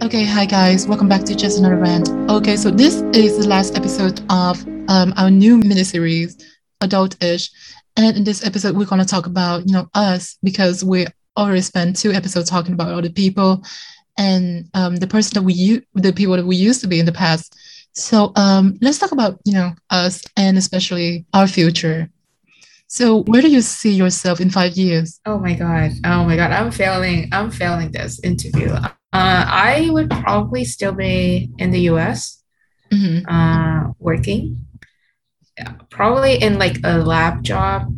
Okay, hi guys, welcome back to Just Another Rant. Okay, so this is the last episode of um, our new miniseries, Adult-ish, and in this episode we're gonna talk about you know us because we already spent two episodes talking about other people and um, the person that we the people that we used to be in the past. So um, let's talk about you know us and especially our future. So where do you see yourself in five years? Oh my god. Oh my god. I'm failing. I'm failing this interview. Uh, I would probably still be in the US Mhm. uh, working. Yeah, probably in like a lab job,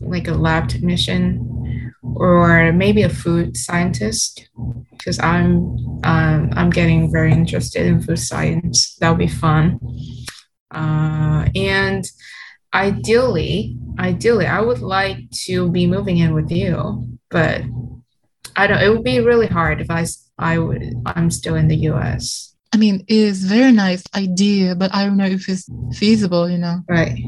like a lab technician, or maybe a food scientist, because I'm um, I'm getting very interested in food science. That would be fun. Uh, and ideally, ideally, I would like to be moving in with you, but I don't. It would be really hard if I I would I'm still in the U.S. I mean, it's very nice idea, but I don't know if it's feasible, you know. Right.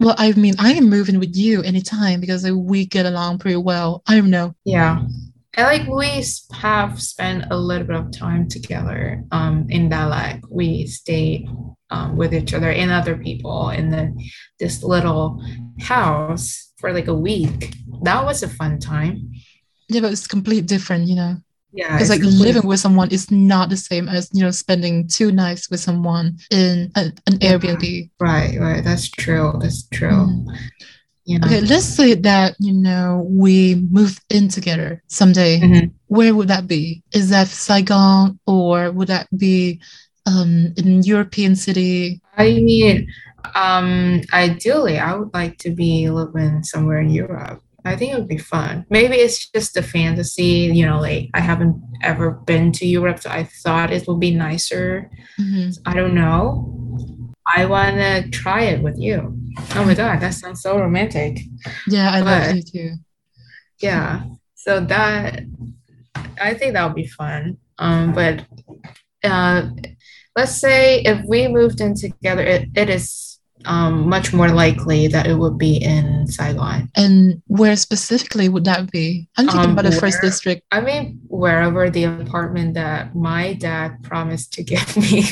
Well, I mean, I am moving with you anytime because we get along pretty well. I don't know. Yeah. I like we have spent a little bit of time together um in that like we stayed um with each other and other people in the this little house for like a week. That was a fun time. Yeah, but it's completely different, you know. Yeah. It's like completely- living with someone is not the same as, you know, spending two nights with someone in a, an Yeah. Airbnb. Right, right. That's true. That's true. Mm. You know. Okay, let's say that, you know, we move in together someday. Mhm. Where would that be? Is that Saigon or would that be um, in European city? I mean, um, ideally, I would like to be living somewhere in Europe. I think it would be fun. Maybe it's just a fantasy, you know, like I haven't ever been to Europe, so I thought it would be nicer. Mhm. I don't know. I want to try it with you. Oh my God, that sounds so romantic. Yeah, I love you too. Yeah. So that, I think that would be fun. Um, but uh, let's say if we moved in together, it, it is um, much more likely that it would be in Saigon. And where specifically would that be? I'm thinking Um, about the first district. I mean, wherever the apartment that my dad promised to give me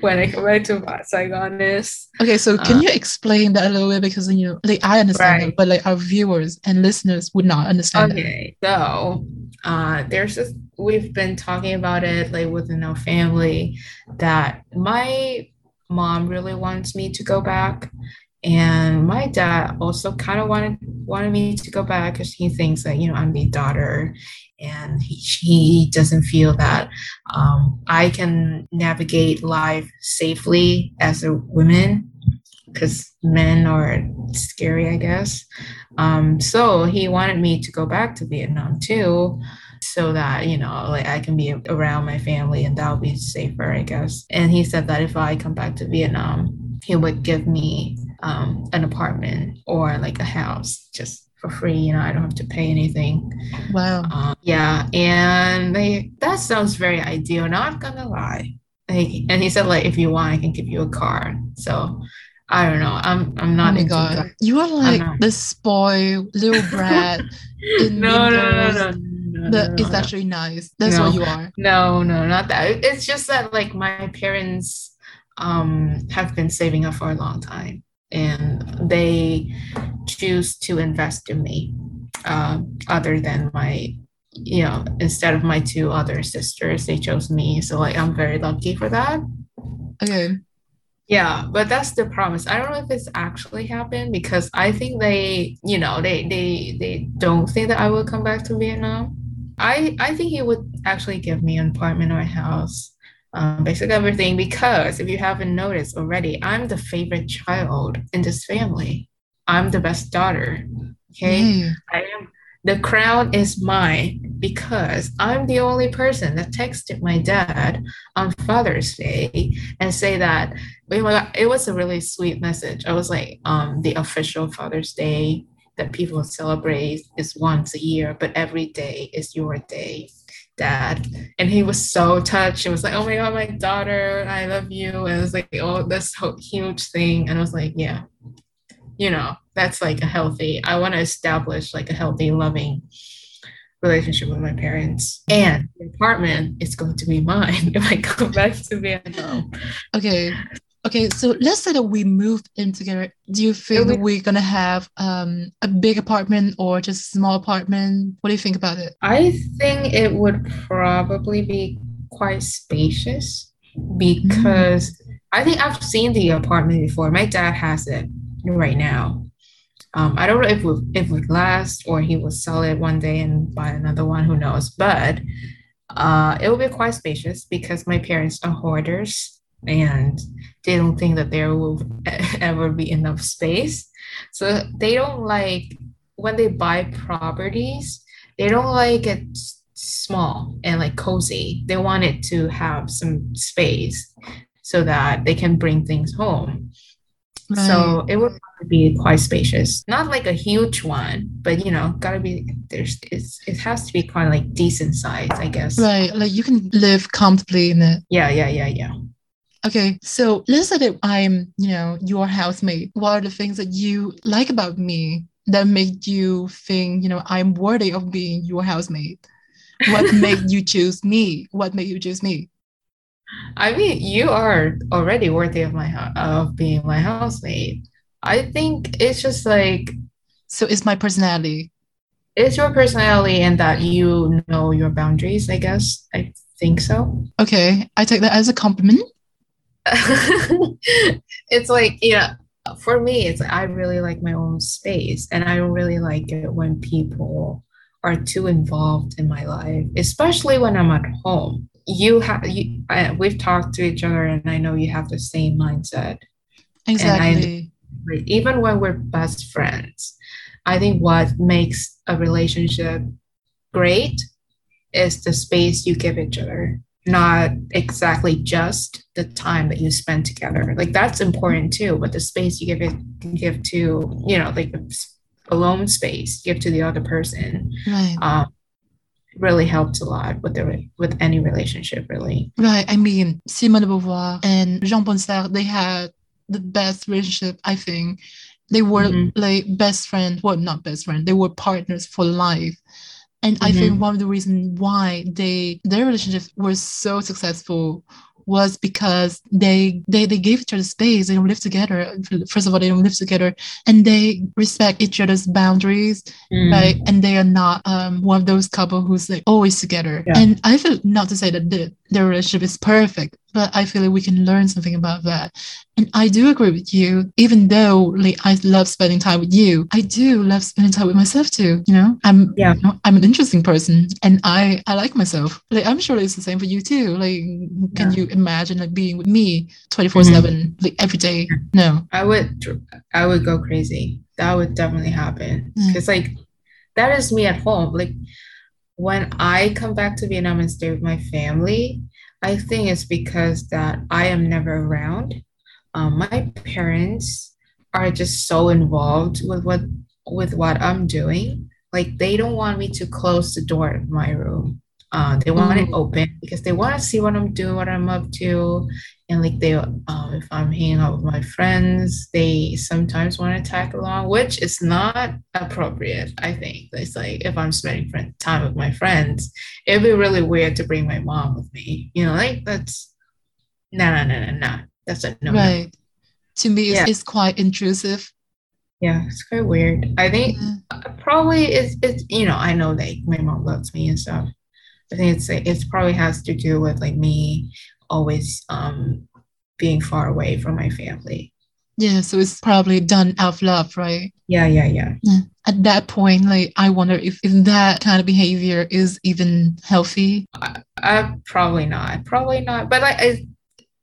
when I come back to Saigon is. Okay, so can Uh, you explain that a little bit because you know, like I understand it, Right. but like our viewers and listeners would not understand that. Okay, so uh, there's just we've been talking about it like within our family that my mom really wants me to go back, and my dad also kind of wanted wanted me to go back because he thinks that you know I'm the daughter, and he, he doesn't feel that um, I can navigate life safely as a woman because men are scary, I guess. Um, so he wanted me to go back to Vietnam too, so that you know, like I can be around my family and that'll be safer, I guess. And he said that if I come back to Vietnam, he would give me um, an apartment or like a house just for free. You know, I don't have to pay anything. Wow. Um, yeah, and they that sounds very ideal. Not gonna lie. Like, and he said like if you want, I can give you a car. So I don't know. I'm I'm Oh not my into God. You are like the spoiled little brat. no, no, no, no. No, that no, is no, actually nice. That's No. what you are. no, no, not that. It's just that like my parents um have been saving up for a long time, and they choose to invest in me, um, other than my. You know, instead of my two other sisters, they chose me. So like I'm very lucky for that. Okay. Yeah, but that's the promise. I don't know if it's actually happened because I think they, you know, they they they don't think that I will come back to Vietnam. I I think he would actually give me an apartment or a house, um, basically everything. Because if you haven't noticed already, I'm the favorite child in this family. I'm the best daughter. Okay. Yay. I am the crown is mine because I'm the only person that texted my dad on Father's Day and say that it was a really sweet message. I was like, um, the official Father's Day that people celebrate is once a year, but every day is your day, Dad. And he was so touched. It was like, oh my God, my daughter, I love you. And it was like, oh, this huge thing. And I was like, yeah, you know, that's like a healthy, I want to establish like a healthy, loving relationship with my parents. And the apartment is going to be mine if I come back to Vietnam. Okay. Okay, so let's say that we moved in together. Do you think It'll that we're gonna have um, a big apartment or just a small apartment? What do you think about it? I think it would probably be quite spacious because I think I've seen the apartment before. My dad has it right now. Um, I don't know if it, if it would last or he will sell it one day and buy another one, who knows? But uh, it will be quite spacious because my parents are hoarders and they don't think that there will ever be enough space. So they don't like when they buy properties, they don't like it small and like cozy. They want it to have some space so that they can bring things home. So it would probably be quite spacious. Not like a huge one, but you know, gotta be there's it's it has to be quite like decent size, I guess. right, like you can live comfortably in it. Yeah, yeah, yeah, yeah. Okay, so let's say that I'm, you know, your housemate. What are the things that you like about me that make you think, you know, I'm worthy of being your housemate? What made you choose me? What made you choose me? I mean, you are already worthy of my of being my housemate. I think it's just like So it's my personality. it's your personality and that you know your boundaries, I guess. I think so. Okay, I take that as a compliment. it's like, yeah, for me, it's I really like my own space and I don't really like it when people are too involved in my life, especially when I'm at home. You have you I, we've talked to each other and I know you have the same mindset. Exactly. Like, Even when we're best friends, I think what makes a relationship great is the space you give each other, not exactly just the time that you spend together. Like that's important too, but the space you give it give to, you know, like alone space give to the other person, Right. um, really helped a lot with the with any relationship, really. Right. I mean, Simone de Beauvoir and Jean Sartre, they had the best relationship, I think. They were Mhm. like best friend, Well, not best friend. They were partners for life. And I Mhm. think one of the reasons why they their relationship was so successful was because they they they gave each other space. They don't live together. First of all, they don't live together, and they respect each other's boundaries Mm. right and they are not um one of those couple who's like always together Yeah. and i feel not to say that the, their relationship is perfect but i feel like we can learn something about that and i do agree with you even though like i love spending time with you i do love spending time with myself too you know i'm Yeah. you know, i'm an interesting person and i i like myself like i'm sure it's the same for you too like can Yeah. you imagine like being with me 24 7 like every day no I would I would go crazy. That would definitely happen. Mm. Because like that is me at home. Like when I come back to Vietnam and stay with my family, I think it's because that I am never around. Um, my parents are just so involved with what with what I'm doing. Like they don't want me to close the door of my room. Uh, they want it open because they want to see what I'm doing, what I'm up to, and like they um if i'm hanging out with my friends they sometimes want to tag along which is not appropriate i think. It's like if i'm spending friend, time with my friends it'd be really weird to bring my mom with me. You know like that's no no no no no that's a no no. right. To me it's, Yeah. it's quite intrusive. Yeah it's quite weird. I think Yeah. probably it's, it's you know i know that my mom loves me and stuff i think it's it's probably has to do with like me always um being far away from my family Yeah, so it's probably done out of love, right? yeah yeah yeah At that point, like I wonder if, if that kind of behavior is even healthy. Uh, probably not. Probably not. But like, I,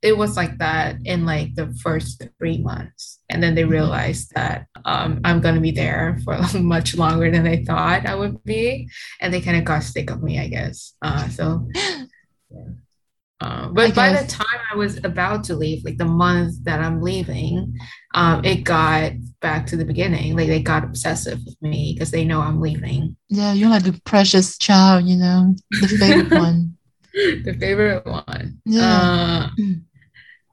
it was like that in like the first three months, and then they realized that um, I'm gonna be there for much longer than they thought I would be, and they kind of got sick of me, I guess. Uh, so, uh, but by the time I was about to leave, like the month that I'm leaving, um, it got back to the beginning. Like they got obsessive with me because they know I'm leaving. Yeah, you're like the precious child, you know, the favorite one. the favorite one. Yeah. Uh,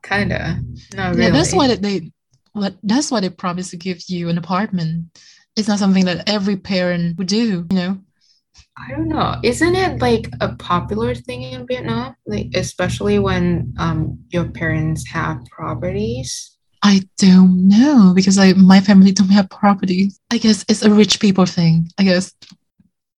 Kinda. Not Yeah, that's why they, what that's why they promise to give you an apartment. It's not something that every parent would do, you know. I don't know. Isn't it like a popular thing in Vietnam? Like especially when um your parents have properties? I don't know because like my family don't have property. I guess it's a rich people thing. I guess.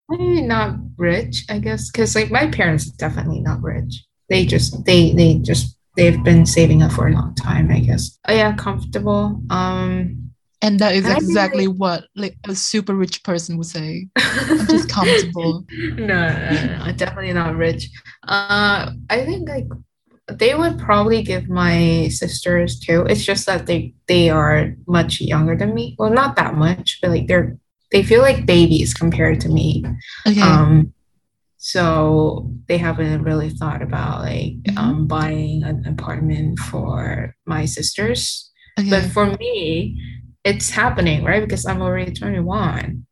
Maybe not rich, I guess, because like my parents definitely not rich. They just they they just they've been saving up for a long time, I guess. Oh yeah, comfortable. Um And that is And I think, exactly what like a super rich person would say. I'm just comfortable. no, no, no, no, definitely not rich. Uh, I think like they would probably give my sisters too. It's just that they they are much younger than me. Well, not that much, but like they're they feel like babies compared to me. Okay. Um, so they haven't really thought about like Mhm. um buying an apartment for my sisters. okay. But for me, it's happening, right? Because I'm already 21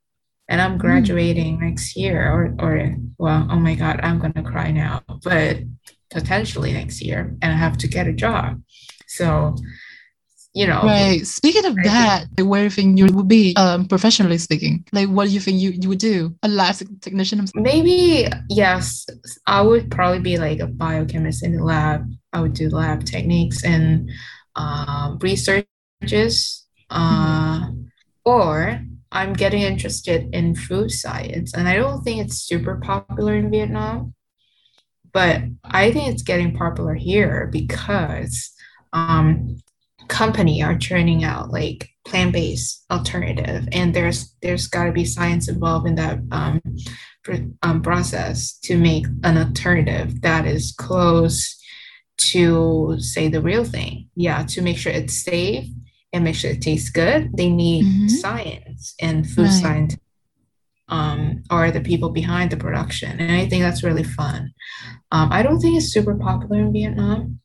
and I'm graduating next year or or well, oh my God, I'm gonna cry now, but potentially next year and I have to get a job. So, you know, Right. Speaking of I that, like, where do you think you would be, um, professionally speaking? Like, what do you think you, you would do? A lab technician? maybe yes, I would probably be like a biochemist in the lab. I would do lab techniques and um, researches. Uh, or I'm getting interested in food science, and I don't think it's super popular in Vietnam, but I think it's getting popular here because um, company are churning out like plant-based alternative, and there's there's got to be science involved in that um, um, process to make an alternative that is close to say the real thing. Yeah, to make sure it's safe and make sure it tastes good, they need Mhm. science and food Right. science um, are the people behind the production. And I think that's really fun. Um, I don't think it's super popular in Vietnam.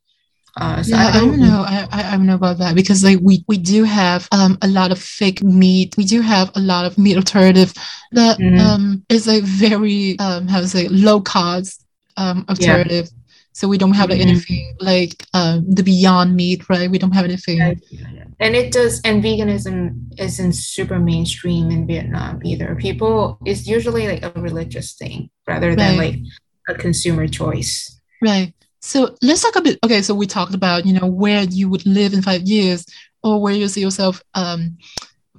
Uh, so Yeah, I I don't don't know. I, I, don't know about that because like we, we do have um a lot of fake meat. We do have a lot of meat alternative that Mhm. um is like very um how to say low cost um alternative. So we don't have like Mhm. anything like um the Beyond Meat, right? We don't have anything. And it does, and veganism isn't super mainstream in Vietnam either. People, it's usually like a religious thing rather than Right. like a consumer choice. Right. So let's talk a bit. Okay, so we talked about you know where you would live in five years, or where you see yourself um,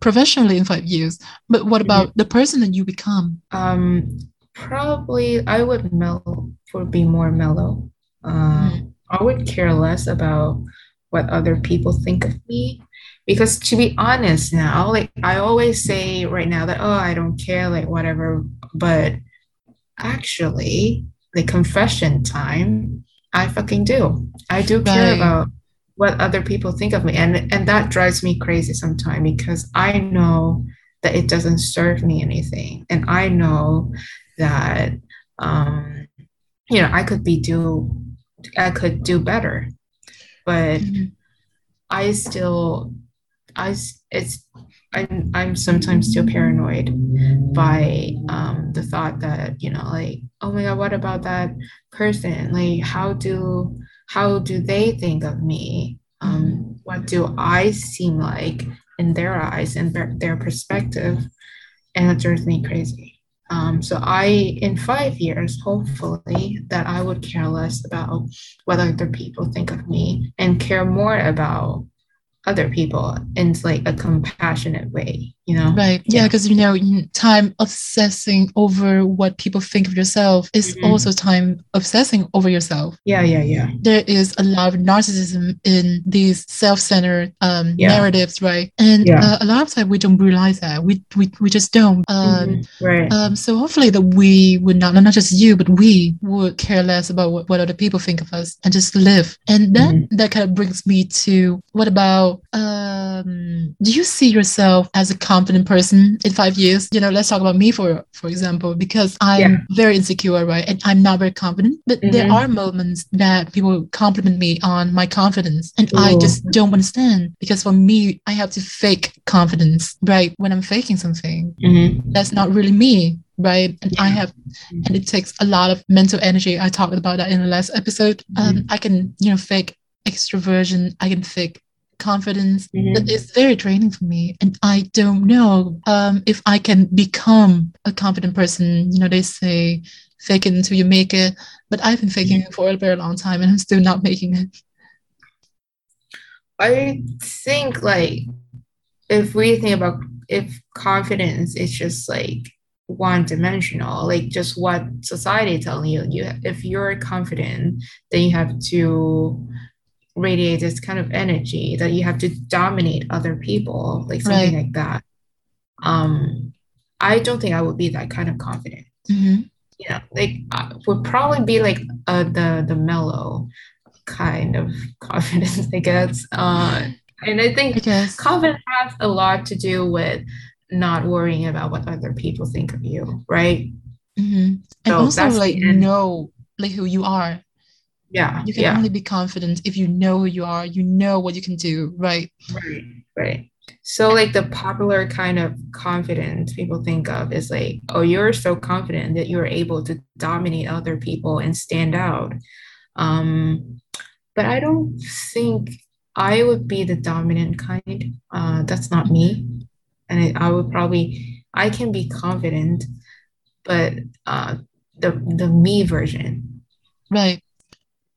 professionally in five years. But what about the person that you become? Um, probably I would mellow for be more mellow. Um, Mhm. I would care less about what other people think of me. Because to be honest now, like I always say right now that, oh, I don't care, like whatever. But actually, the confession time, I fucking do. I do care Right. about what other people think of me. And and that drives me crazy sometimes because I know that it doesn't serve me anything. And I know that um, you know, I could be do I could do better. But Mhm. I still, I it's I'm I'm sometimes still paranoid by um, the thought that you know like oh my god what about that person? Like how do how do they think of me? Um, what do I seem like in their eyes and their, their perspective? And it drives me crazy. Um, so I in five years hopefully that I would care less about what other people think of me and care more about other people in like a compassionate way you know Right. Yeah, Yeah. because you know, time obsessing over what people think of yourself is Mhm. also time obsessing over yourself. yeah yeah yeah There is a lot of narcissism in these self-centered um, Yeah. narratives, right? And Yeah. uh, a lot of time we don't realize that. We we, we just don't. Um, Mhm. right Um, so hopefully that we would not, not just you, but we would care less about what, what other people think of us and just live. And that Mhm. that kind of brings me to what about um do you see yourself as a confident person in five years? You know, let's talk about me for for example, because I'm Yeah. very insecure, right? And I'm not very confident. But there Mhm. are moments that people compliment me on my confidence. And I just don't understand. Because for me, I have to fake confidence, right? When I'm faking something Mhm. that's not really me right and i have and it takes a lot of mental energy i talked about that in the last episode um, Mhm. i can you know fake extroversion i can fake confidence Mhm. that is very draining for me and i don't know um, if i can become a confident person. You know they say fake it until you make it but i've been faking it for a very long time and i'm still not making it. I think like if we think about if confidence is just like one dimensional, like just what society telling you, you if you're confident, then you have to radiate this kind of energy that you have to dominate other people, like something Right. like that. Um, I don't think I would be that kind of confident. Mhm. You know, like I would probably be like uh, the the mellow kind of confidence, I guess. Uh, and I i think guess confidence has a lot to do with not worrying about what other people think of you, right? Mhm. and So also like know like who you are Yeah, you can yeah, only be confident if you know who you are you know what you can do right right, right. So like the popular kind of confidence people think of is like, oh, you're so confident that you're able to dominate other people and stand out. Um, but I don't think I would be the dominant kind. Uh, that's not me. And I, I would probably, I can be confident, but uh, the the me version. right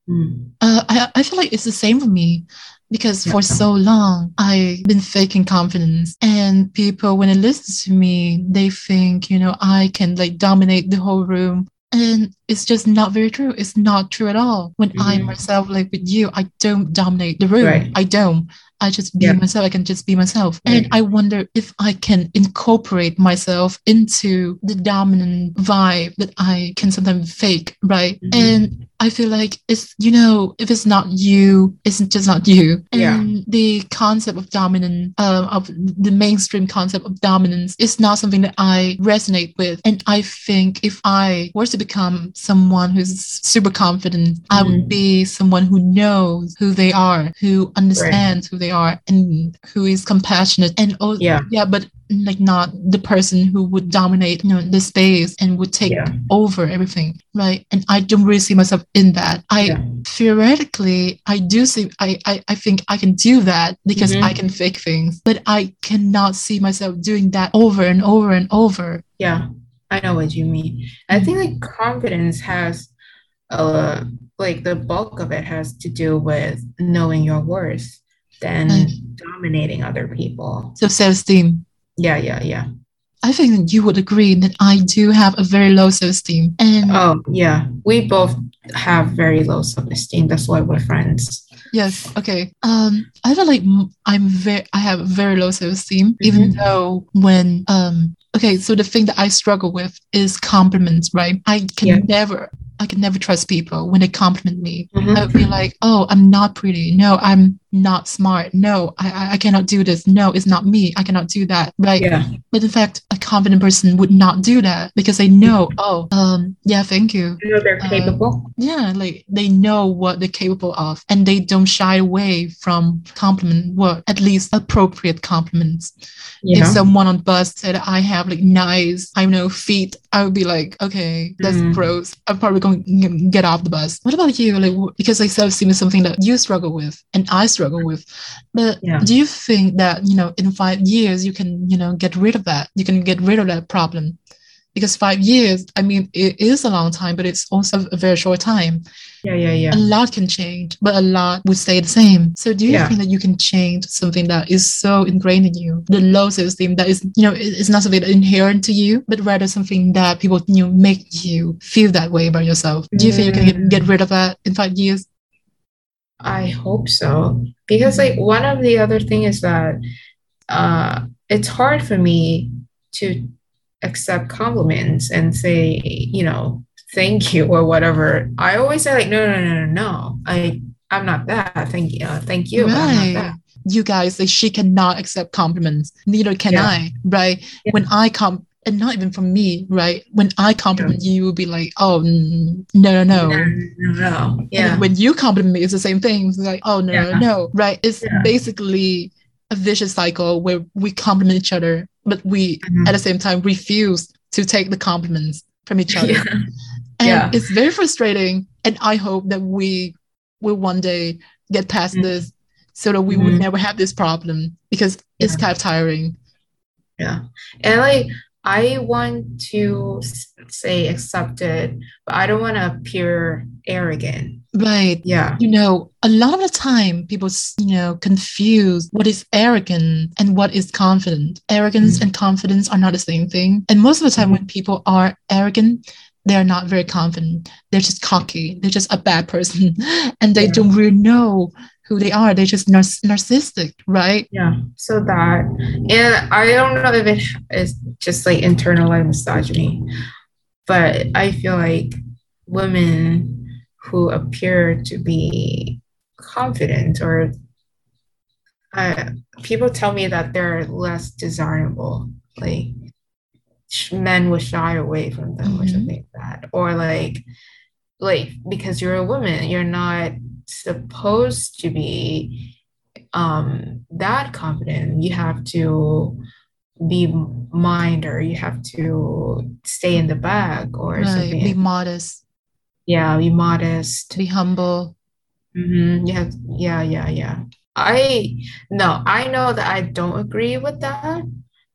Mm. Uh, I, I feel like it's the same for me because for so long I've been faking confidence and people when they listen to me they think you know I can like dominate the whole room and it's just not very true it's not true at all when I Mhm. myself like with you I don't dominate the room Right. I don't I just be Yeah. myself I can just be myself Right. and I wonder if I can incorporate myself into the dominant vibe that I can sometimes fake right Mhm. and I feel like it's you know if it's not you, it's just not you. Yeah. And the concept of dominant, um, of the mainstream concept of dominance is not something that I resonate with. And I think if I were to become someone who's super confident, I would Mhm. be someone who knows who they are, who understands who they are, and who is compassionate and oh, Yeah. yeah, but like not the person who would dominate you know the space and would take Yeah. over everything right and i don't really see myself in that i Yeah. theoretically i do see I, I i think i can do that because Mhm. i can fake things but i cannot see myself doing that over and over and over Yeah, I know what you mean. I think like confidence has uh like the bulk of it has to do with knowing your worth than Right. dominating other people. so self-esteem Yeah, yeah, yeah. i think that you would agree that i do have a very low self-esteem and Oh, yeah. We both have very low self-esteem. That's why we're friends. Yes. Okay. Um, I feel like I'm very, I have very low self-esteem, even Mhm. though when, um, okay, so the thing that I struggle with is compliments, right? I can Yeah. never, I can never trust people when they compliment me. Mhm. I would be like, oh, I'm not pretty. No, I'm not smart. No, I, I- cannot do this. No, it's not me. I cannot do that. Right. Yeah, But in fact, a confident person would not do that because they know, oh, um, yeah, thank you. you know they're capable. Yeah, like they know what they're capable of and they don't shy away from compliment what at least appropriate compliments. You if someone on bus said I have like nice, I know, feet, I would be like, okay, that's Mm. gross. I'm probably going to get off the bus. What about you? Like, because like self-esteem is something that you struggle with and I struggle with. But Yeah. do you think that, you know, in five years you can, you know, get rid of that? You can get rid of that problem? Because five years, I mean, it is a long time, but it's also a very short time Yeah, yeah, yeah. a lot can change, but a lot would stay the same. So do you Yeah. think that you can change something that is so ingrained in you, the low self-esteem that is, you know, it- it's not something inherent to you, but rather something that people, you know, make you feel that way about yourself. Do you think you can get, mm. get rid of that in five years? I hope so. Because like one of the other thing is that uh it's hard for me to accept compliments and say, you know, thank you or whatever. I always say like, no, no, no, no, no. I I'm not that. Thank you. Uh, thank you. but I'm not right. that. You guys, like, she cannot accept compliments. Neither can Yeah. I, right? Yeah. When I come, and not even from me, right? When I compliment you, you will be like, oh, no, no, no. No, no, no. Yeah. when you compliment me, it's the same thing. It's like, oh no, no, Yeah. no, right? It's Yeah. basically a vicious cycle where we compliment each other, but we Mhm. at the same time refuse to take the compliments from each other. Yeah. And Yeah. it's very frustrating. And I hope that we will one day get past Mhm. this so that we would never have this problem because it's kind of tiring. Yeah. And like I want to say accepted, but I don't want to appear arrogant. Right. Yeah. You know, a lot of the time people, you know, confuse what is arrogant and what is confident. Arrogance Mhm. and confidence are not the same thing. And most of the time, when people are arrogant, they're not very confident. They're just cocky. They're just a bad person, and they Yeah. don't really know who they are. They're just nar- narcissistic, right? Yeah. So that, and I don't know if it is just like internalized misogyny, but I feel like women who appear to be confident or uh, people tell me that they're less desirable. Like men would shy away from them or Mhm. something like that, or like like because you're a woman, you're not supposed to be um that confident. You have to be minder. You have to stay in the back or Right. something. Be modest. yeah, be modest. Be humble. Mm-hmm. Yeah, yeah, yeah, yeah. I no, I know that I don't agree with that,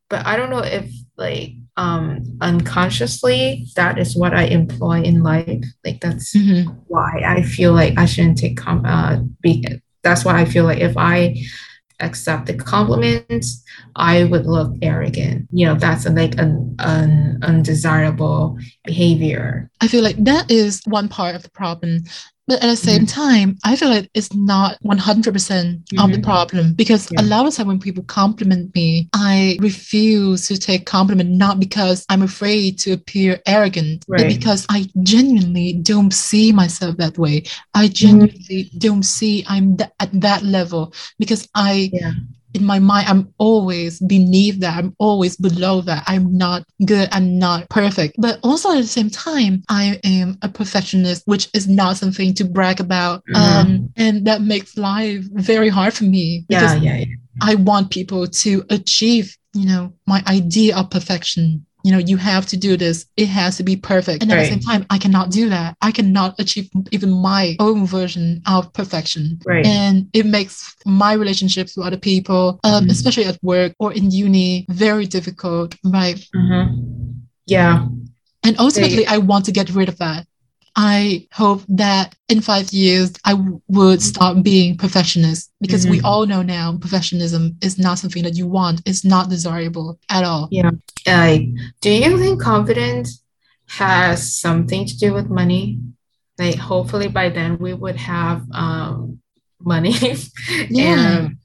but I don't know if like um unconsciously that is what I employ in life. Like that's Mhm. why I feel like I shouldn't take com uh be that's why I feel like if I accept the compliments, I would look arrogant. You know, that's like an, an undesirable behavior. I feel like that is one part of the problem. But at the same time, I feel like it's not 100% of the Mhm. problem because Yeah. a lot of time when people compliment me, I refuse to take compliment not because I'm afraid to appear arrogant, but because I genuinely don't see myself that way. I Mm-hmm. genuinely don't see I'm th- at that level because I Yeah. In my mind, I'm always beneath that. I'm always below that. I'm not good. I'm not perfect. But also at the same time, I am a perfectionist, which is not something to brag about. Mhm. Um, and that makes life very hard for me Yeah, yeah, yeah. I want people to achieve, you know, my idea of perfection. You know, you have to do this. It has to be perfect. And at the same time, I cannot do that. I cannot achieve even my own version of perfection Right. and it makes my relationships with other people um, Mhm. especially at work or in uni very difficult right Mhm. Yeah. and ultimately i want to get rid of that i hope that in five years i w- would stop being perfectionist because we Mhm. all know now perfectionism is not something that you want it's not desirable at all Yeah. Like, do you think confidence has something to do with money? Like, hopefully by then we would have um money. Yeah. And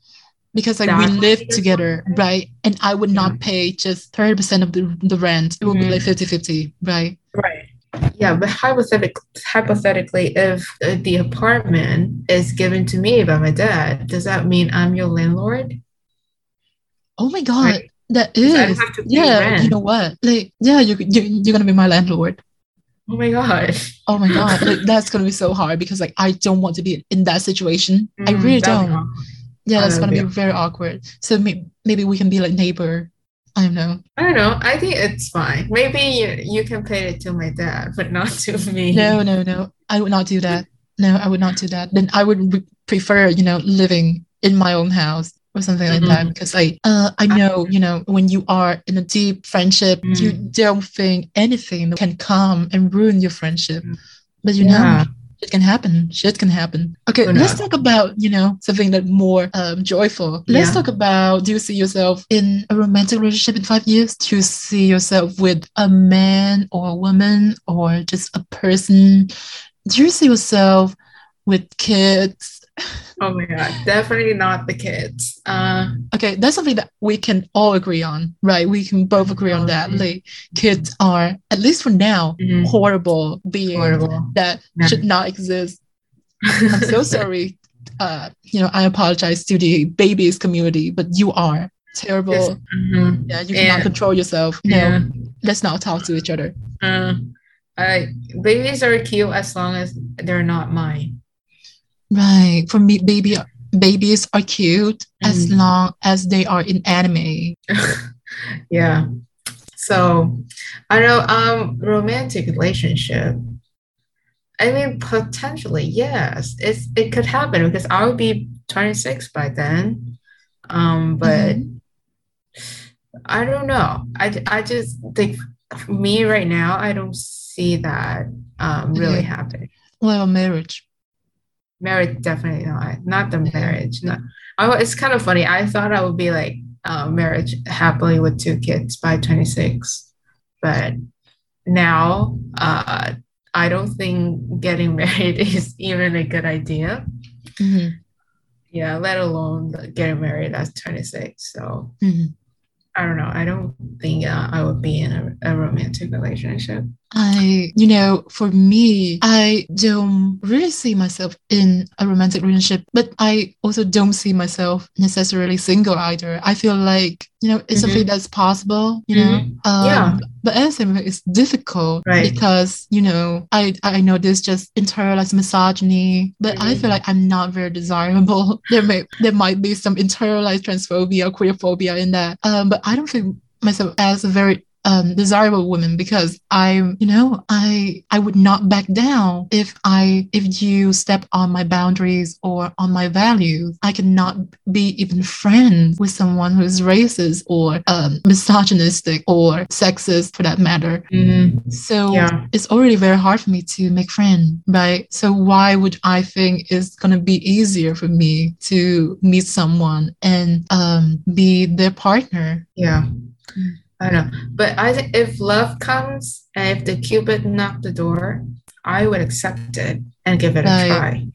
because like we live what it is. together right and i would not pay just 30% of the, the rent it would be Mhm. like 50-50 right right. Yeah, but hypothetically, hypothetically, if the apartment is given to me by my dad, does that mean I'm your landlord? Oh my God, Right. that I don't have to pay Yeah, you know what? Like, yeah, you, you you're gonna be my landlord. Oh my god. Oh my God, like, that's gonna be so hard because like I don't want to be in that situation. I Mm, really don't. Yeah, that's gonna be be very awkward. So may- maybe we can be like neighbor. I don't know. I don't know. I think it's fine. Maybe you, you can pay it to my dad, but not to me. No, no, no. I would not do that. No, I would not do that. Then I would re- prefer, you know, living in my own house or something like that Mhm. because I, uh, I know, you know, when you are in a deep friendship, you Mm. don't think anything can come and ruin your friendship. Mm. But you know, Yeah. It can happen. Shit can happen. Okay, let's talk about, you know, something that more um, joyful. Let's Yeah. talk about do you see yourself in a romantic relationship in five years? Do you see yourself with a man or a woman or just a person? Do you see yourself with kids? Oh my God. Definitely not the kids. Uh, Okay, that's something that we can all agree on, right? We can both agree on that. Mhm. Like, kids are, at least for now, mhm, horrible beings horrible. that Yeah. should not exist. I'm so sorry. Uh, you know, I apologize to the babies community, but you are terrible. Just- mhm, yeah, you cannot and- control yourself. No, Yeah. let's not talk to each other. Uh, I, babies are cute as long as they're not mine. Right. For me, baby babies are cute as Mm. long as they are in anime. yeah. So I know um romantic relationship. I mean potentially yes. It's it could happen because I would be 26 by then. Um, but mm-hmm. I don't know. I, I just think me right now, I don't see that um, really mm-hmm. happening. Well, marriage. Marriage, definitely not. Not the marriage. Not. Oh, it's kind of funny. I thought I would be like uh, marriage happily with two kids by 26, but now uh, I don't think getting married is even a good idea. Mm-hmm. Yeah, let alone getting married at 26. So mm-hmm. I don't know. I don't think uh, I would be in a, a romantic relationship. I, you know, for me, I don't really see myself in a romantic relationship, but I also don't see myself necessarily single either. I feel like, you know, it's mm-hmm. something that's possible, you know? Mm-hmm. Um, yeah. But at the same time, it's difficult right. because, you know, I, I know this just internalized misogyny, but mm-hmm. I feel like I'm not very desirable. There may there might be some internalized transphobia, queerphobia in that. Um, but I don't think myself as a very um, desirable woman because I, you know, I I would not back down if I if you step on my boundaries or on my values. I cannot be even friends with someone who is racist or um, misogynistic or sexist for that matter. Mm-hmm. So yeah. it's already very hard for me to make friends, right? So why would I think it's gonna be easier for me to meet someone and um, be their partner? Yeah. Mm. I don't know. But I think if love comes and if the Cupid knocked the door, I would accept it and give it a try.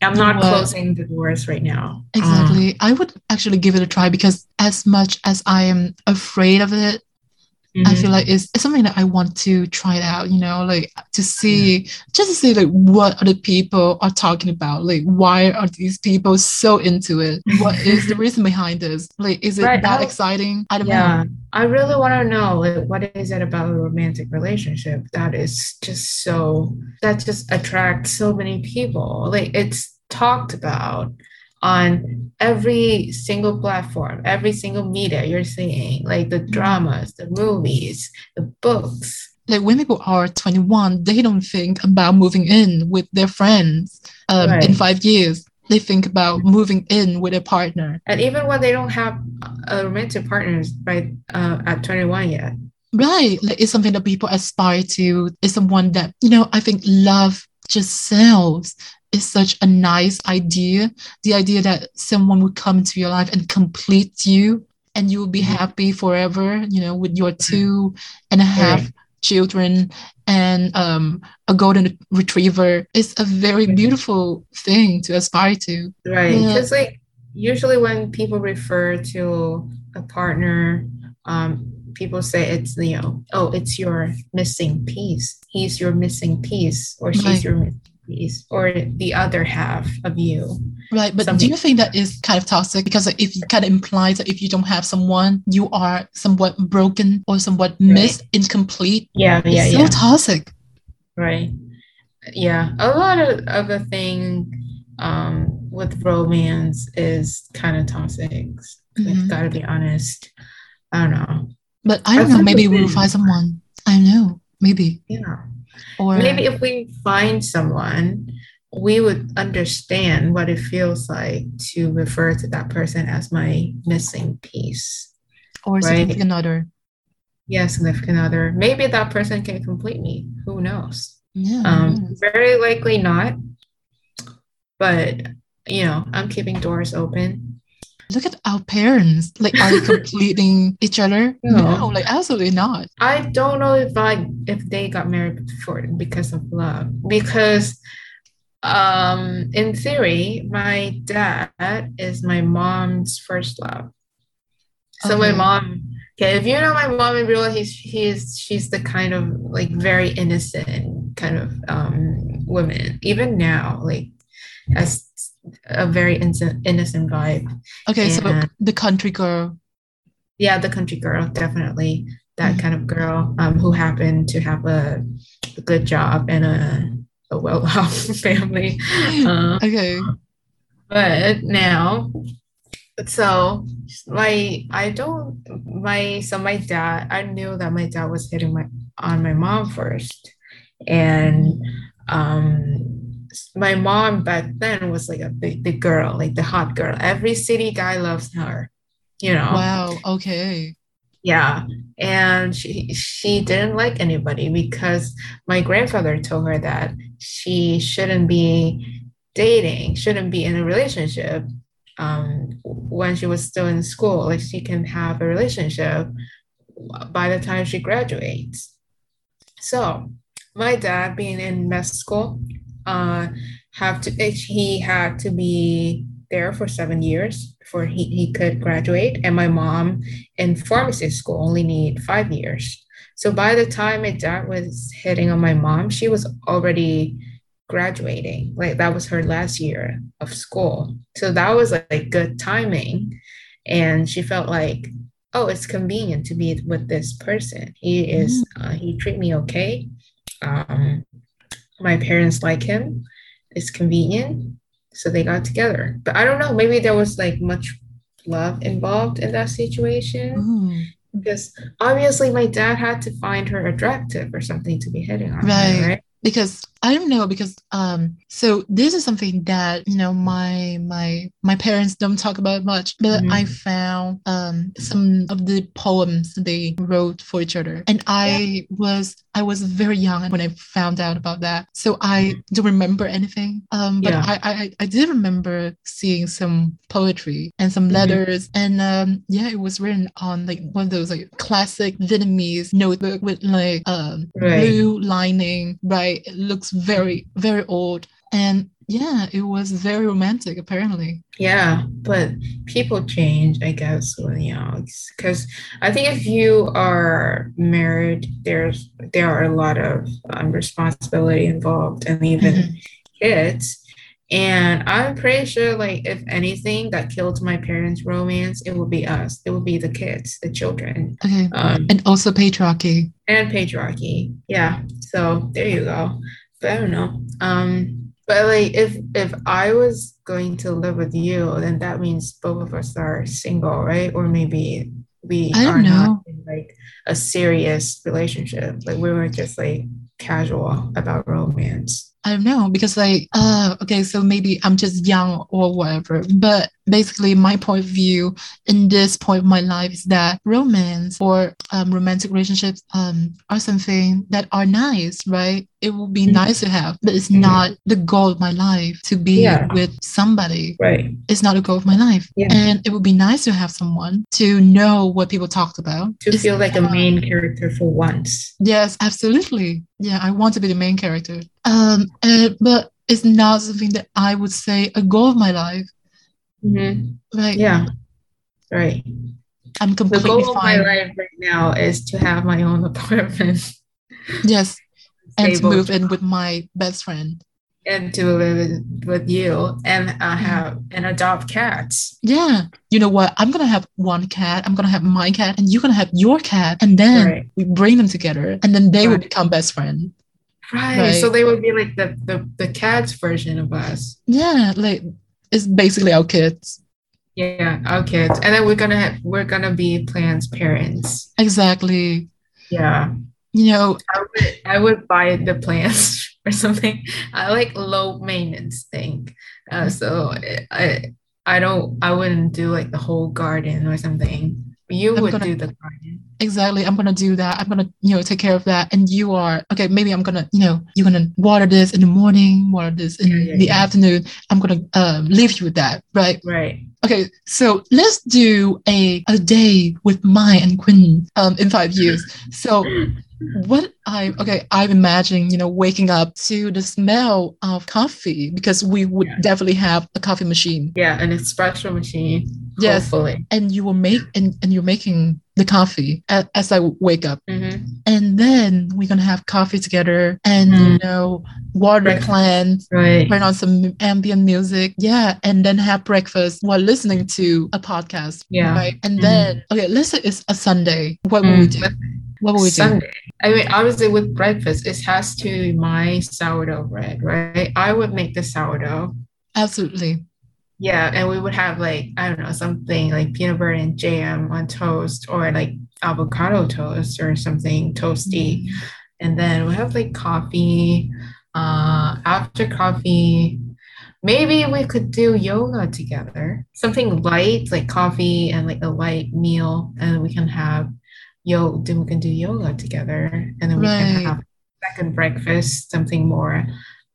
I'm not well, closing the doors right now. Exactly. Um, I would actually give it a try because as much as I am afraid of it, Mm-hmm. I feel like it's, it's something that I want to try it out, you know, like to see, yeah. just to see like what other people are talking about. Like, why are these people so into it? What is the reason behind this? Like, is it right. that I, exciting? I don't yeah. know. I really want to know like, what is it about a romantic relationship that is just so, that just attracts so many people? Like, it's talked about on every single platform, every single media you're seeing, like the dramas, the movies, the books. Like when people are 21, they don't think about moving in with their friends um, right. in five years. They think about moving in with a partner. And even when they don't have a romantic partners by uh, at 21 yet. Right. Like it's something that people aspire to. It's someone that, you know, I think love just sells is such a nice idea. The idea that someone would come into your life and complete you and you will be mm-hmm. happy forever, you know, with your two and a half right. children and um, a golden retriever is a very mm-hmm. beautiful thing to aspire to. Right. Because, yeah. like, usually when people refer to a partner, um, people say it's you know oh it's your missing piece he's your missing piece or she's right. your piece or the other half of you. Right. But Something. do you think that is kind of toxic? Because if it kind of implies that if you don't have someone, you are somewhat broken or somewhat right. missed, incomplete. Yeah. Yeah. It's so yeah. toxic. Right. Yeah. A lot of, of the thing um, with romance is kind of toxic. Mm-hmm. I've got to be honest. I don't know. But I don't I know. Maybe we'll find someone. I know. Maybe. Yeah. Or maybe if we find someone, we would understand what it feels like to refer to that person as my missing piece. Or right? significant other. Yeah, significant other. Maybe that person can complete me. Who knows? Yeah. Um, very likely not. But you know, I'm keeping doors open look at our parents. Like, are they completing each other? No. no, like absolutely not. I don't know if I if they got married before because of love. Because um in theory, my dad is my mom's first love. So okay. my mom Okay, if you know my mom in real life, he's he's she's the kind of like very innocent kind of um woman. Even now, like as a very innocent, innocent vibe. Okay, and, so the country girl. Yeah, the country girl, definitely that mm-hmm. kind of girl um, who happened to have a, a good job and a, a well-off family. Uh, okay. But now, so my I don't my so my dad I knew that my dad was hitting my on my mom first, and um my mom back then was like a big the girl, like the hot girl. Every city guy loves her, you know. Wow. Okay. Yeah. And she she didn't like anybody because my grandfather told her that she shouldn't be dating, shouldn't be in a relationship um, when she was still in school. Like she can have a relationship by the time she graduates. So my dad being in med school, uh, have to he had to be there for seven years before he, he could graduate. And my mom in pharmacy school only need five years. So by the time my dad was hitting on my mom, she was already graduating. Like that was her last year of school. So that was like good timing. And she felt like, oh, it's convenient to be with this person. He is, mm. uh, he treat me okay. Um, my parents like him. It's convenient. So they got together. But I don't know, maybe there was like much love involved in that situation. Mm. Because obviously my dad had to find her attractive or something to be hitting on right. her, right? because I don't know because um so this is something that you know my my my parents don't talk about much but mm-hmm. I found um some of the poems they wrote for each other and I yeah. was I was very young when I found out about that so I mm-hmm. don't remember anything um but yeah. I, I I did remember seeing some poetry and some mm-hmm. letters mm-hmm. and um yeah it was written on like one of those like classic Vietnamese notebook with like um right. blue lining right it looks very, very old. And yeah, it was very romantic, apparently. Yeah, but people change, I guess, when you know, because I think if you are married, there's there are a lot of um, responsibility involved, and even mm-hmm. kids. And I'm pretty sure, like, if anything that killed my parents' romance, it would be us. It would be the kids, the children. Okay. Um, and also patriarchy. And patriarchy. Yeah. So there you go I don't know. Um, but like if if I was going to live with you, then that means both of us are single, right? Or maybe we I don't are know. not in like a serious relationship. Like we were just like casual about romance. I don't know because like uh okay so maybe I'm just young or whatever but basically my point of view in this point of my life is that romance or um, romantic relationships um, are something that are nice right it would be mm-hmm. nice to have but it's mm-hmm. not the goal of my life to be yeah. with somebody right it's not the goal of my life yeah. and it would be nice to have someone to know what people talked about to it's, feel like a main character for once yes absolutely yeah i want to be the main character um and, but it's not something that i would say a goal of my life Mm-hmm. Like yeah, right. I'm completely the goal fine. of my life right now is to have my own apartment. Yes, and to move in with my best friend. And to live with you and uh, have and adopt cats. Yeah, you know what? I'm gonna have one cat. I'm gonna have my cat, and you're gonna have your cat, and then right. we bring them together, and then they right. will become best friends. Right. right. So they would be like the the the cat's version of us. Yeah, like it's basically our kids. Yeah, our kids, and then we're gonna have we're gonna be plans parents. Exactly. Yeah. You know, I would I would buy the plants or something. I like low maintenance thing. Uh, so I I don't I wouldn't do like the whole garden or something. You I'm would gonna, do the garden. Exactly. I'm gonna do that. I'm gonna, you know, take care of that. And you are okay, maybe I'm gonna, you know, you're gonna water this in the morning, water this in yeah, yeah, the yeah. afternoon. I'm gonna um, leave you with that, right? Right. Okay, so let's do a, a day with Mai and Quynh um, in five years. So what I okay, I'm imagining, you know, waking up to the smell of coffee because we would definitely have a coffee machine. Yeah, an espresso machine. Yes, hopefully. and you will make and, and you're making the coffee as, as I wake up, mm-hmm. and then we're gonna have coffee together and mm. you know water right. plants, right. turn on some ambient music, yeah, and then have breakfast while listening to a podcast, yeah, right, and mm-hmm. then okay, let's say it's a Sunday. What will mm. we do? What will we Sunday. do? I mean, obviously with breakfast, it has to be my sourdough bread, right? I would make the sourdough. Absolutely. Yeah, and we would have like I don't know something like peanut butter and jam on toast, or like avocado toast or something toasty, and then we have like coffee. uh, after coffee, maybe we could do yoga together. Something light, like coffee and like a light meal, and we can have yo. Then we can do yoga together, and then we can have second breakfast, something more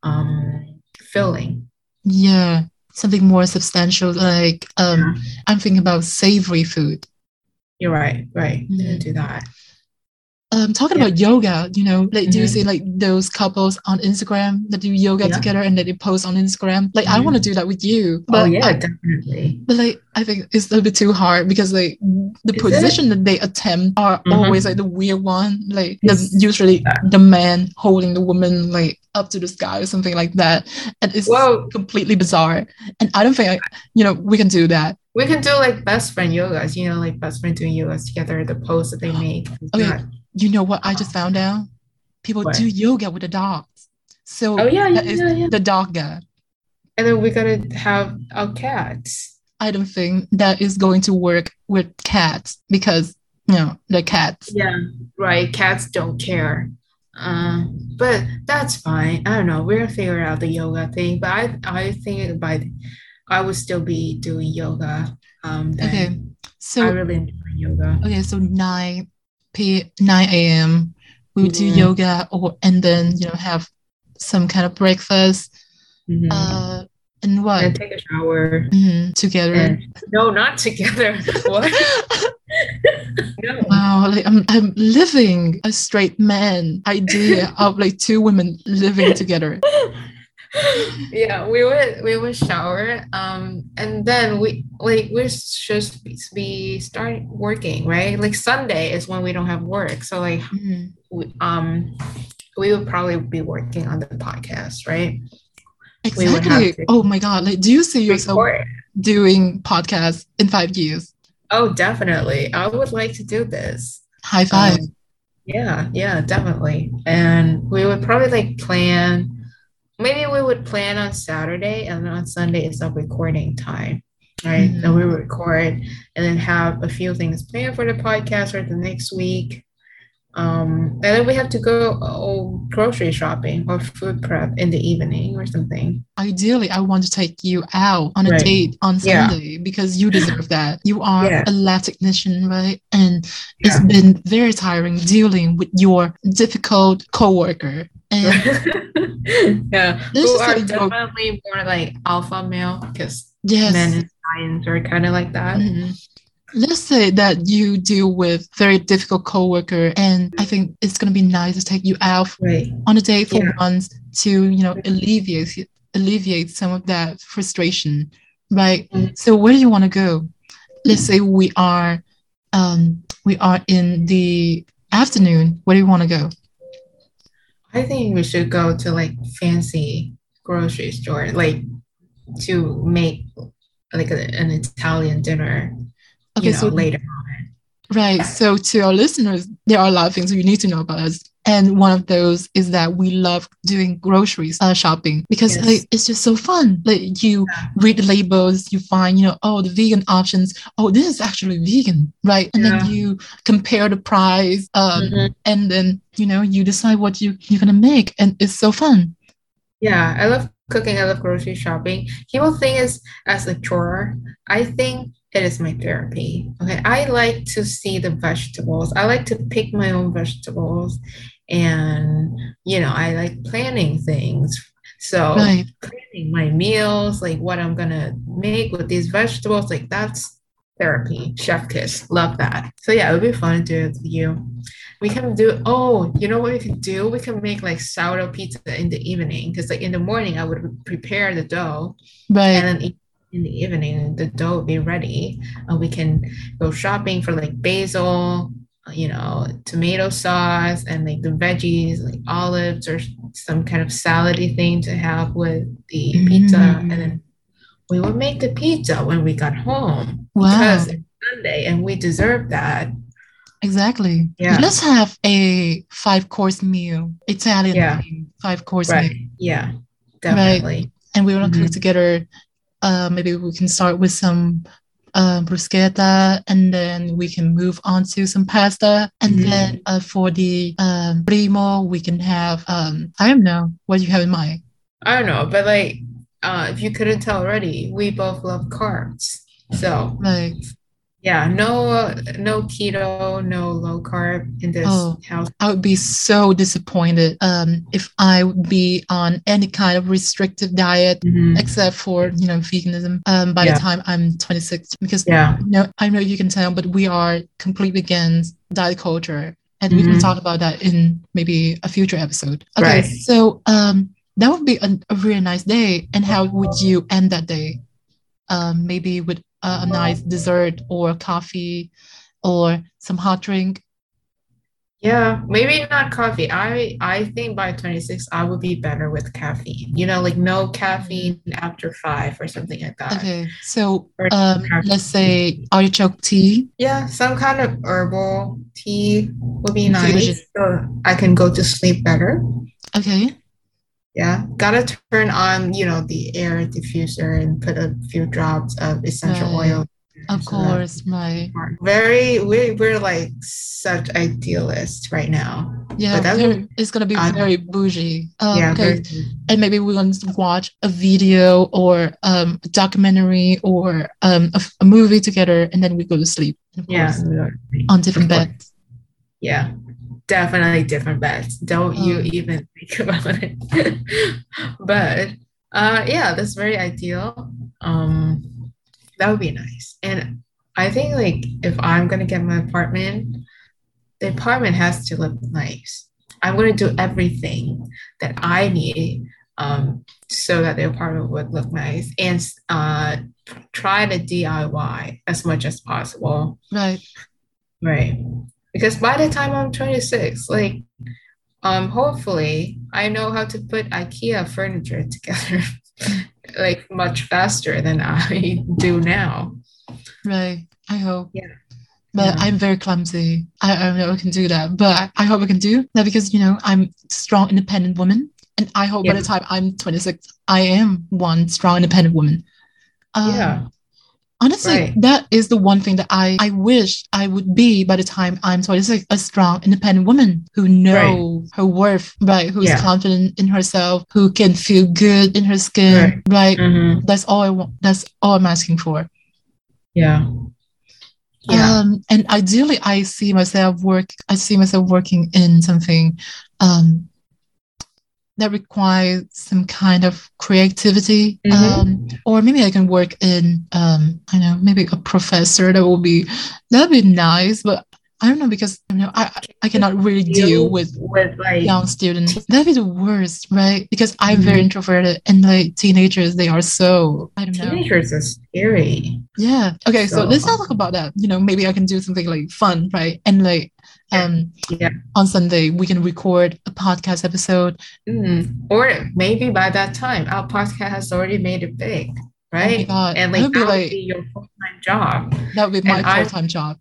um filling. Yeah. Something more substantial, like um, Yeah. I'm thinking about savory food. You're right, right. Mhm. do that. Um, talking Yeah. about yoga, you know, like do you Mhm. see like those couples on Instagram that do yoga Yeah. together and then they post on Instagram? Like I Mhm. want to do that with you, oh yeah, I, definitely. but like I think it's a little bit too hard because like the Is it? position that they attempt are Mhm. always like the weird one. Like It's- usually yeah. the man holding the woman like up to the sky or something like that, and it's Well, completely bizarre. And I don't think I, you know we can do that. we can do like best friend yogas, you know, like best friend doing yogas together, the pose that they make. Okay. not- You know what I just found out? People What? do yoga with the dogs. So Oh yeah, yeah, yeah, the dog guy. And then we gotta have our cats. I don't think that is going to work with cats because you know they're cats. Yeah, right. Cats don't care. Uh, but that's fine. I don't know. We're gonna figure out the yoga thing. But I, I think by I would still be doing yoga. Um, Okay, I so really enjoy yoga. okay, so nine p nine a.m. we would do Mhm. yoga or and then you know have some kind of breakfast. Mhm. Uh, and what and take a shower. Mhm, together. And, no, not together. what? no. Wow, like I'm I'm living a straight man idea of like two women living together. yeah we would we would shower um and then we like we should be, start working right like sunday is when we don't have work so like Mhm. we, um we would probably be working on the podcast right We would have Exactly. Oh my God. Like, do you see yourself Record. doing podcasts in five years? oh definitely i would like to do this High five. Um, yeah yeah definitely and we would probably like plan maybe we would plan on saturday and on sunday is a recording time right Mhm. and we would record and then have a few things planned for the podcast for the next week um and then we have to go oh, grocery shopping or food prep in the evening or something Ideally, I want to take you out on a Right. date on Yeah. Sunday because you deserve that. You are Yeah. a lab technician, right? And it's been very tiring dealing with your difficult coworker. And yeah This who is are definitely more like alpha male because yes, men in science are kind of like that Mhm. Let's say that you deal with very difficult coworker, and I think it's gonna be nice to take you out right on a date for Yeah. once to you know alleviate alleviate some of that frustration, right? Mhm. So where do you want to go? Let's say we are um, we are in the afternoon. Where do you want to go? I think we should go to like fancy grocery store, like to make like a, an Italian dinner, Okay, you know, so later on. Right. So to our listeners, there are a lot of things you need to know about us. And one of those is that we love doing groceries uh, shopping because Yes. like, it's just so fun. Like you Yeah. read the labels, you find, you know, oh, the vegan options. Oh, this is actually vegan, right? And Yeah. then you compare the price, um, Mhm. and then you know you decide what you you're gonna make, and it's so fun. Yeah, I love cooking. I love grocery shopping. People think it's as a chore. I think it is my therapy. Okay, I like to see the vegetables. I like to pick my own vegetables, and you know, I like planning things. So Right. planning my meals, like what I'm gonna make with these vegetables, like that's therapy. Chef kiss, love that. So yeah, it would be fun to do it with you. We can do. Oh, you know what we can do? We can make like sourdough pizza in the evening because like in the morning I would prepare the dough, Right. and then in- in the evening the dough would be ready, and we can go shopping for like basil, you know, tomato sauce, and like the veggies, like olives or some kind of salady thing to have with the pizza, and Mm. then we would make the pizza when we got home Wow. because it's Sunday and we deserve that. Exactly. Yeah. Let's have a five course meal, Italian Yeah. five course Right. meal. Yeah, definitely. and we want to Mhm. cook together. Uh, maybe we can start with some um, bruschetta, and then we can move on to some pasta. And Mhm. then uh, for the um, primo, we can have um, I don't know what you have in mind. I don't know, but like, uh, if you couldn't tell already, we both love carbs. So Like yeah, no, uh, no keto, no low carb in this Oh. house. I would be so disappointed um, if I would be on any kind of restrictive diet Mhm. except for you know veganism um, by Yeah. the time I'm 26 because Yeah. you know I know you can tell but we are completely against diet culture and we can Mhm. talk about that in maybe a future episode okay Right. so um that would be a, a really nice day and how would you end that day um maybe with a, a nice dessert or coffee or some hot drink Yeah, maybe not coffee. I I think by 26 I would be better with caffeine. You know, like no caffeine after five or something like that. okay so um let's say artichoke tea Yeah, some kind of herbal tea would be nice. So I can go to sleep better. okay Yeah, gotta turn on, you know, the air diffuser and put a few drops of essential Right. oil. of So course right Very, we, we're like such idealists right now. Yeah, But that's very, it's gonna be very bougie. Um, yeah, okay, very- and maybe we're to watch a video or um, a documentary or um, a, a movie together, and then we go to sleep. Yeah, course, on different beds. yeah, definitely different bets. Don't you Um, even think about it. But uh, yeah, that's very ideal. Um, that would be nice. And I think like if I'm gonna get my apartment, the apartment has to look nice. I'm gonna do everything that I need um, so that the apartment would look nice and uh, try to DIY as much as possible. Right. Right. Because by the time I'm 26, like, um, hopefully I know how to put IKEA furniture together like much faster than I do now. Right. I hope. Yeah. But Yeah. I'm very clumsy. I, I don't know I can do that. But I, hope I can do that because, you know, I'm a strong, independent woman. And I hope by the time I'm 26, I am one strong, independent woman. Um, Yeah. Honestly, Right. that is the one thing that I, I wish I would be by the time I'm 26, a strong, independent woman who know her worth, right? Who's Yeah. confident in herself, who can feel good in her skin, right? Mhm. That's all I want. That's all I'm asking for. Yeah. Yeah. Um, and ideally, I see myself work. I see myself working in something um, that requires some kind of creativity, Mhm. um, or maybe I can work in. Um, I know maybe a professor that will be that'd be nice, but I don't know because you know I I cannot really deal with with like young students. That'd be the worst, right? Because I'm very Mhm. introverted, and like teenagers, they are so I don't know. teenagers are scary. Yeah. Okay. So, So- let's talk about that. You know, maybe I can do something like fun, right? And like. Um, Yeah. on Sunday we can record a podcast episode. Mm. Or maybe by that time, our podcast has already made it big, right? God, And that like would be that would like- be your full-time job. That would be my And full time job.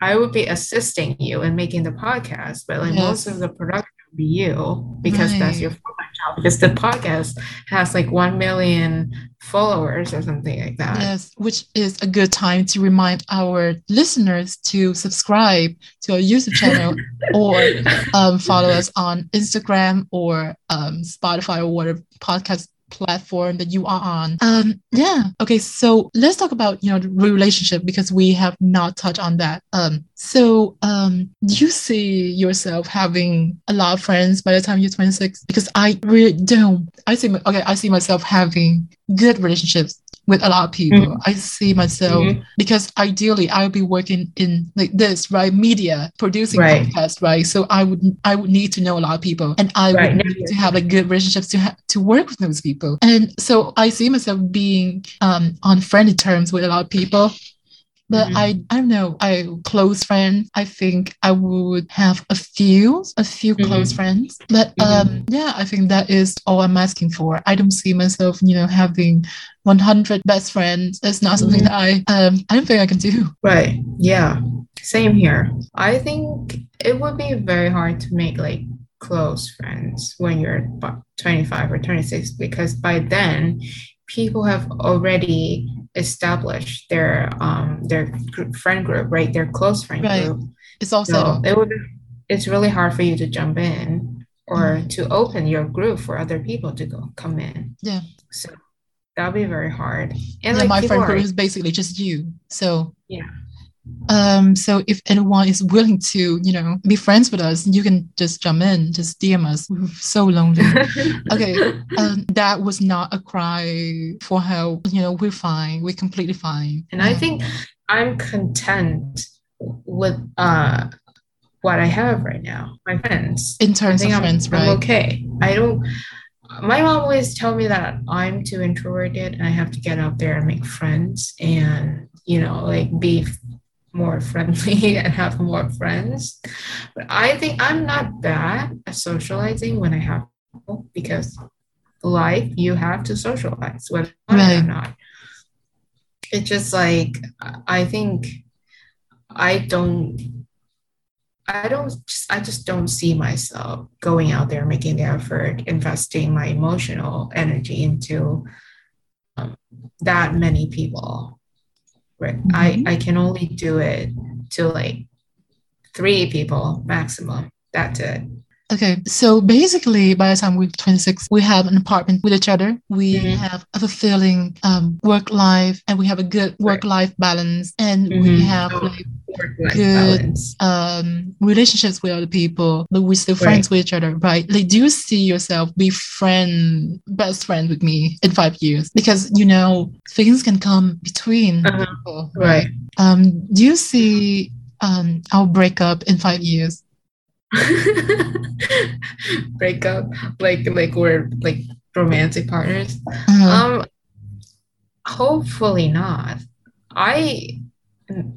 I would be assisting you in making the podcast, but like most of the production be you because that's your full-time job. Because the podcast has like one million followers or something like that. Yes, which is a good time to remind our listeners to subscribe to our YouTube channel or um, follow us on Instagram or um, Spotify or whatever podcast platform that you are on. Um, yeah. Okay. So let's talk about you know relationship because we have not touched on that. Um, so um, do you see yourself having a lot of friends by the time you're 26? Because I really don't. I see. Okay, I see myself having good relationships with a lot of people. I see myself Mhm. because ideally I would be working in like this, right? Media, producing Right. podcasts, right? So I would I would need to know a lot of people and I Right. would need to have like good relationships to ha- to work with those people. And so I see myself being um on friendly terms with a lot of people. But Mhm. I I don't know, I close friends. I think I would have a few, a few close friends. But um yeah, I think that is all I'm asking for. I don't see myself, you know, having 100 best friends. It's not something that I um I don't think I can do. Right. Yeah. Same here. I think it would be very hard to make like close friends when you're 25 or 26 because by then people have already established their um their friend group, right? Their close friend right. group. It's also so it would it's really hard for you to jump in or mm. to open your group for other people to go come in. Yeah. So that'll be very hard. And yeah, like my friend group is basically just you. So yeah. Um, so if anyone is willing to, you know, be friends with us, you can just jump in, just DM us. We're so lonely. okay. Um, that was not a cry for help. You know, we're fine. We're completely fine. And I think I'm content with uh what I have right now, my friends. In terms of I'm, friends, right? I'm okay. I don't my mom always tell me that I'm too introverted and I have to get out there and make friends and you know like be more friendly and have more friends. But I think I'm not bad at socializing when I have people because life you have to socialize whether right. or not. It's just like I think I don't I don't I just don't see myself going out there making the effort investing my emotional energy into um, that many people right mm-hmm. I I can only do it to like three people maximum that's it Okay, so basically, by the time we're 26, we have an apartment with each other. We mm-hmm. have a fulfilling um, work life, and we have a good work life balance, and mm-hmm. we have like good um, relationships with other people, but we're still friends right. with each other, right? Like, do you see yourself be friend, best friend with me in five years? Because you know things can come between uh-huh. people, right? right? Um, do you see um, our breakup in five years? breakup like like we're like romantic partners uh-huh. um hopefully not i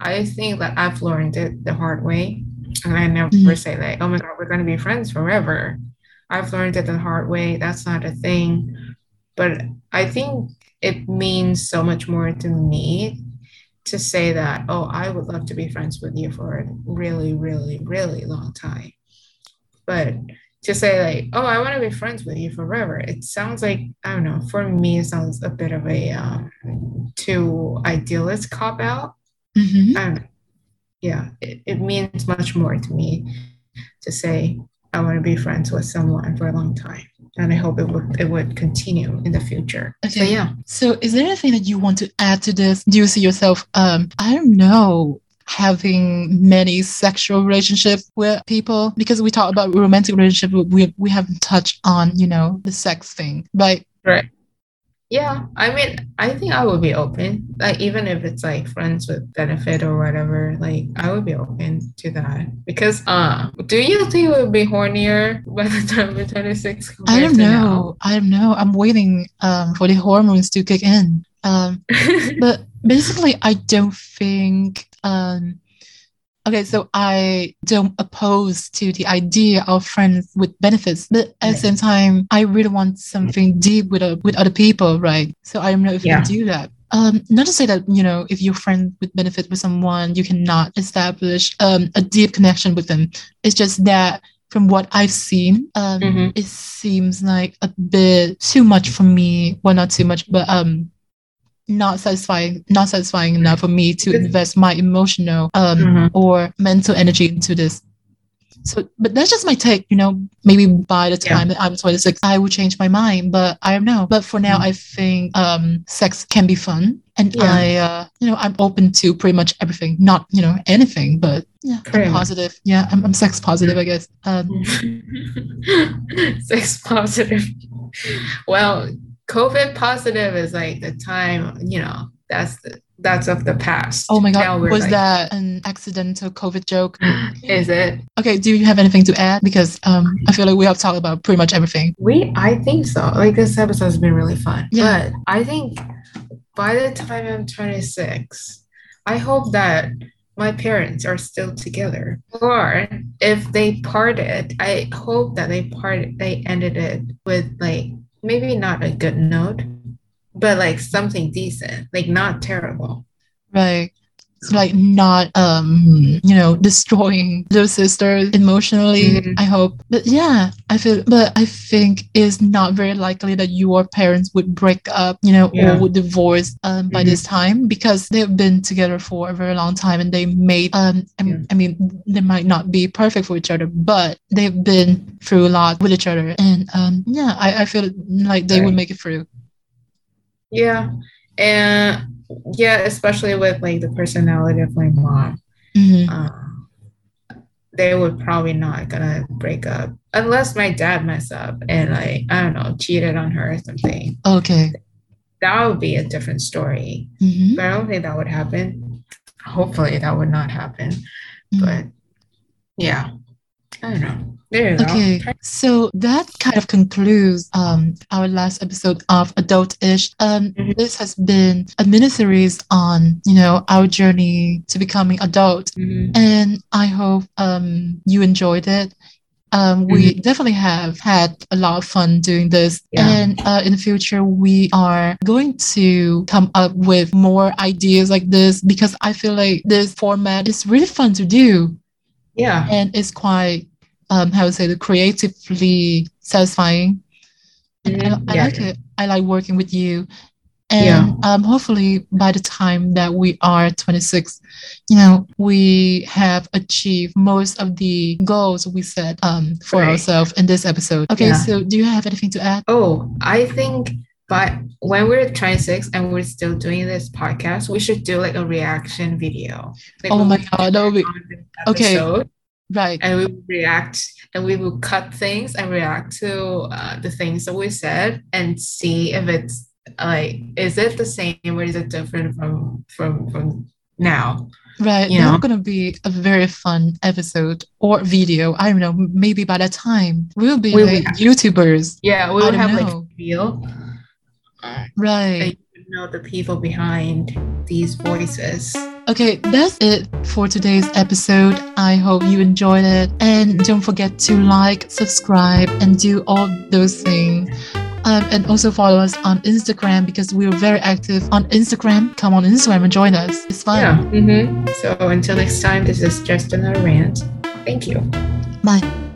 i think that i've learned it the hard way and i never mm-hmm. say like oh my god we're going to be friends forever i've learned it the hard way that's not a thing but i think it means so much more to me to say that oh i would love to be friends with you for a really really really long time but to say like, oh, I want to be friends with you forever, it sounds like I don't know. For me, it sounds a bit of a um, too idealist cop out. Mm-hmm. I. Yeah, it, it means much more to me to say I want to be friends with someone for a long time. And I hope it would it would continue in the future. Okay. So yeah. So is there anything that you want to add to this? Do you see yourself um I don't know having many sexual relationships with people because we talk about romantic relationship we we haven't touched on you know the sex thing But right yeah i mean i think i would be open. Like even if it's like friends with benefit or whatever like i would be open to that. Because uh do you think it would be hornier by the time we're 26 i don't know. i don't know. I'm waiting um for the hormones to kick in. Um but basically i don't think um, okay, so I don't oppose to the idea of friends with benefits, but at the same time, I really want something deep with uh, with other people, right? So I don't know if yeah. you do that. Um, not to say that you know if you're friends with benefit with someone, you cannot establish um, a deep connection with them. It's just that from what I've seen, um, mm-hmm. it seems like a bit too much for me. Well, not too much, but um, not satisfying not satisfying enough for me to invest my emotional um, mm-hmm. or mental energy into this so but that's just my take you know maybe by the time yeah. that i'm 26 i will change my mind but i don't know but for now mm-hmm. i think um, sex can be fun and yeah. i uh, you know i'm open to pretty much everything not you know anything but yeah I'm positive yeah I'm, I'm sex positive i guess um, sex positive well COVID positive is like the time, you know, that's the that's of the past. Oh my god, was like, that an accidental COVID joke? Is it? Okay, do you have anything to add? Because um, I feel like we have talked about pretty much everything. We, I think so. Like this episode has been really fun. Yeah. But I think by the time I'm 26, I hope that my parents are still together. Or if they parted, I hope that they parted, they ended it with like maybe not a good note, but like something decent, like not terrible. Right. Like not um you know destroying those sisters emotionally Mhm. i hope but yeah i feel but i think it's not very likely that your parents would break up you know Yeah. or would divorce um by Mhm. this time because they've been together for a very long time and they made um I, Yeah. I mean they might not be perfect for each other but they've been through a lot with each other and um yeah i, I feel like they would make it through Yeah. And yeah, especially with like the personality of my mom. Mhm. um, they would probably not gonna break up unless my dad messed up and like I don't know cheated on her or something. okay That would be a different story. Mhm. But I don't think that would happen. Hopefully that would not happen. Mhm. But yeah, I don't know. There you go. Okay, so that kind of concludes um, our last episode of Adult-ish. Um, Mhm. This has been a mini-series on, you know, our journey to becoming adult, Mhm. and I hope um, you enjoyed it. Um, we definitely have had a lot of fun doing this, Yeah. and uh, in the future we are going to come up with more ideas like this because I feel like this format is really fun to do Yeah. and it's quite um how to say the creatively satisfying and I, Mhm. I Yeah. like it i like working with you and Yeah. um hopefully by the time that we are 26 you know we have achieved most of the goals we set um for Right. ourselves in this episode okay Yeah. so do you have anything to add Oh, I think but when we're 26 and we're still doing this podcast, we should do like a reaction video. Like oh my god that would be Okay. Right and we will react and we will cut things and react to uh, the things that we said and see if it's like is it the same or is it different from from from now Right. you know? going to be a very fun episode or video. I don't know. Maybe by that time we'll be We like will- YouTubers. yeah we will have know. like feel Right. you know the people behind these voices Okay, that's it for today's episode. I hope you enjoyed it. And don't forget to like, subscribe, and do all those things. Um, and also follow us on Instagram because we're very active on Instagram. Come on Instagram and join us. It's fun. yeah hmm so until next time this is just another rant thank you Bye.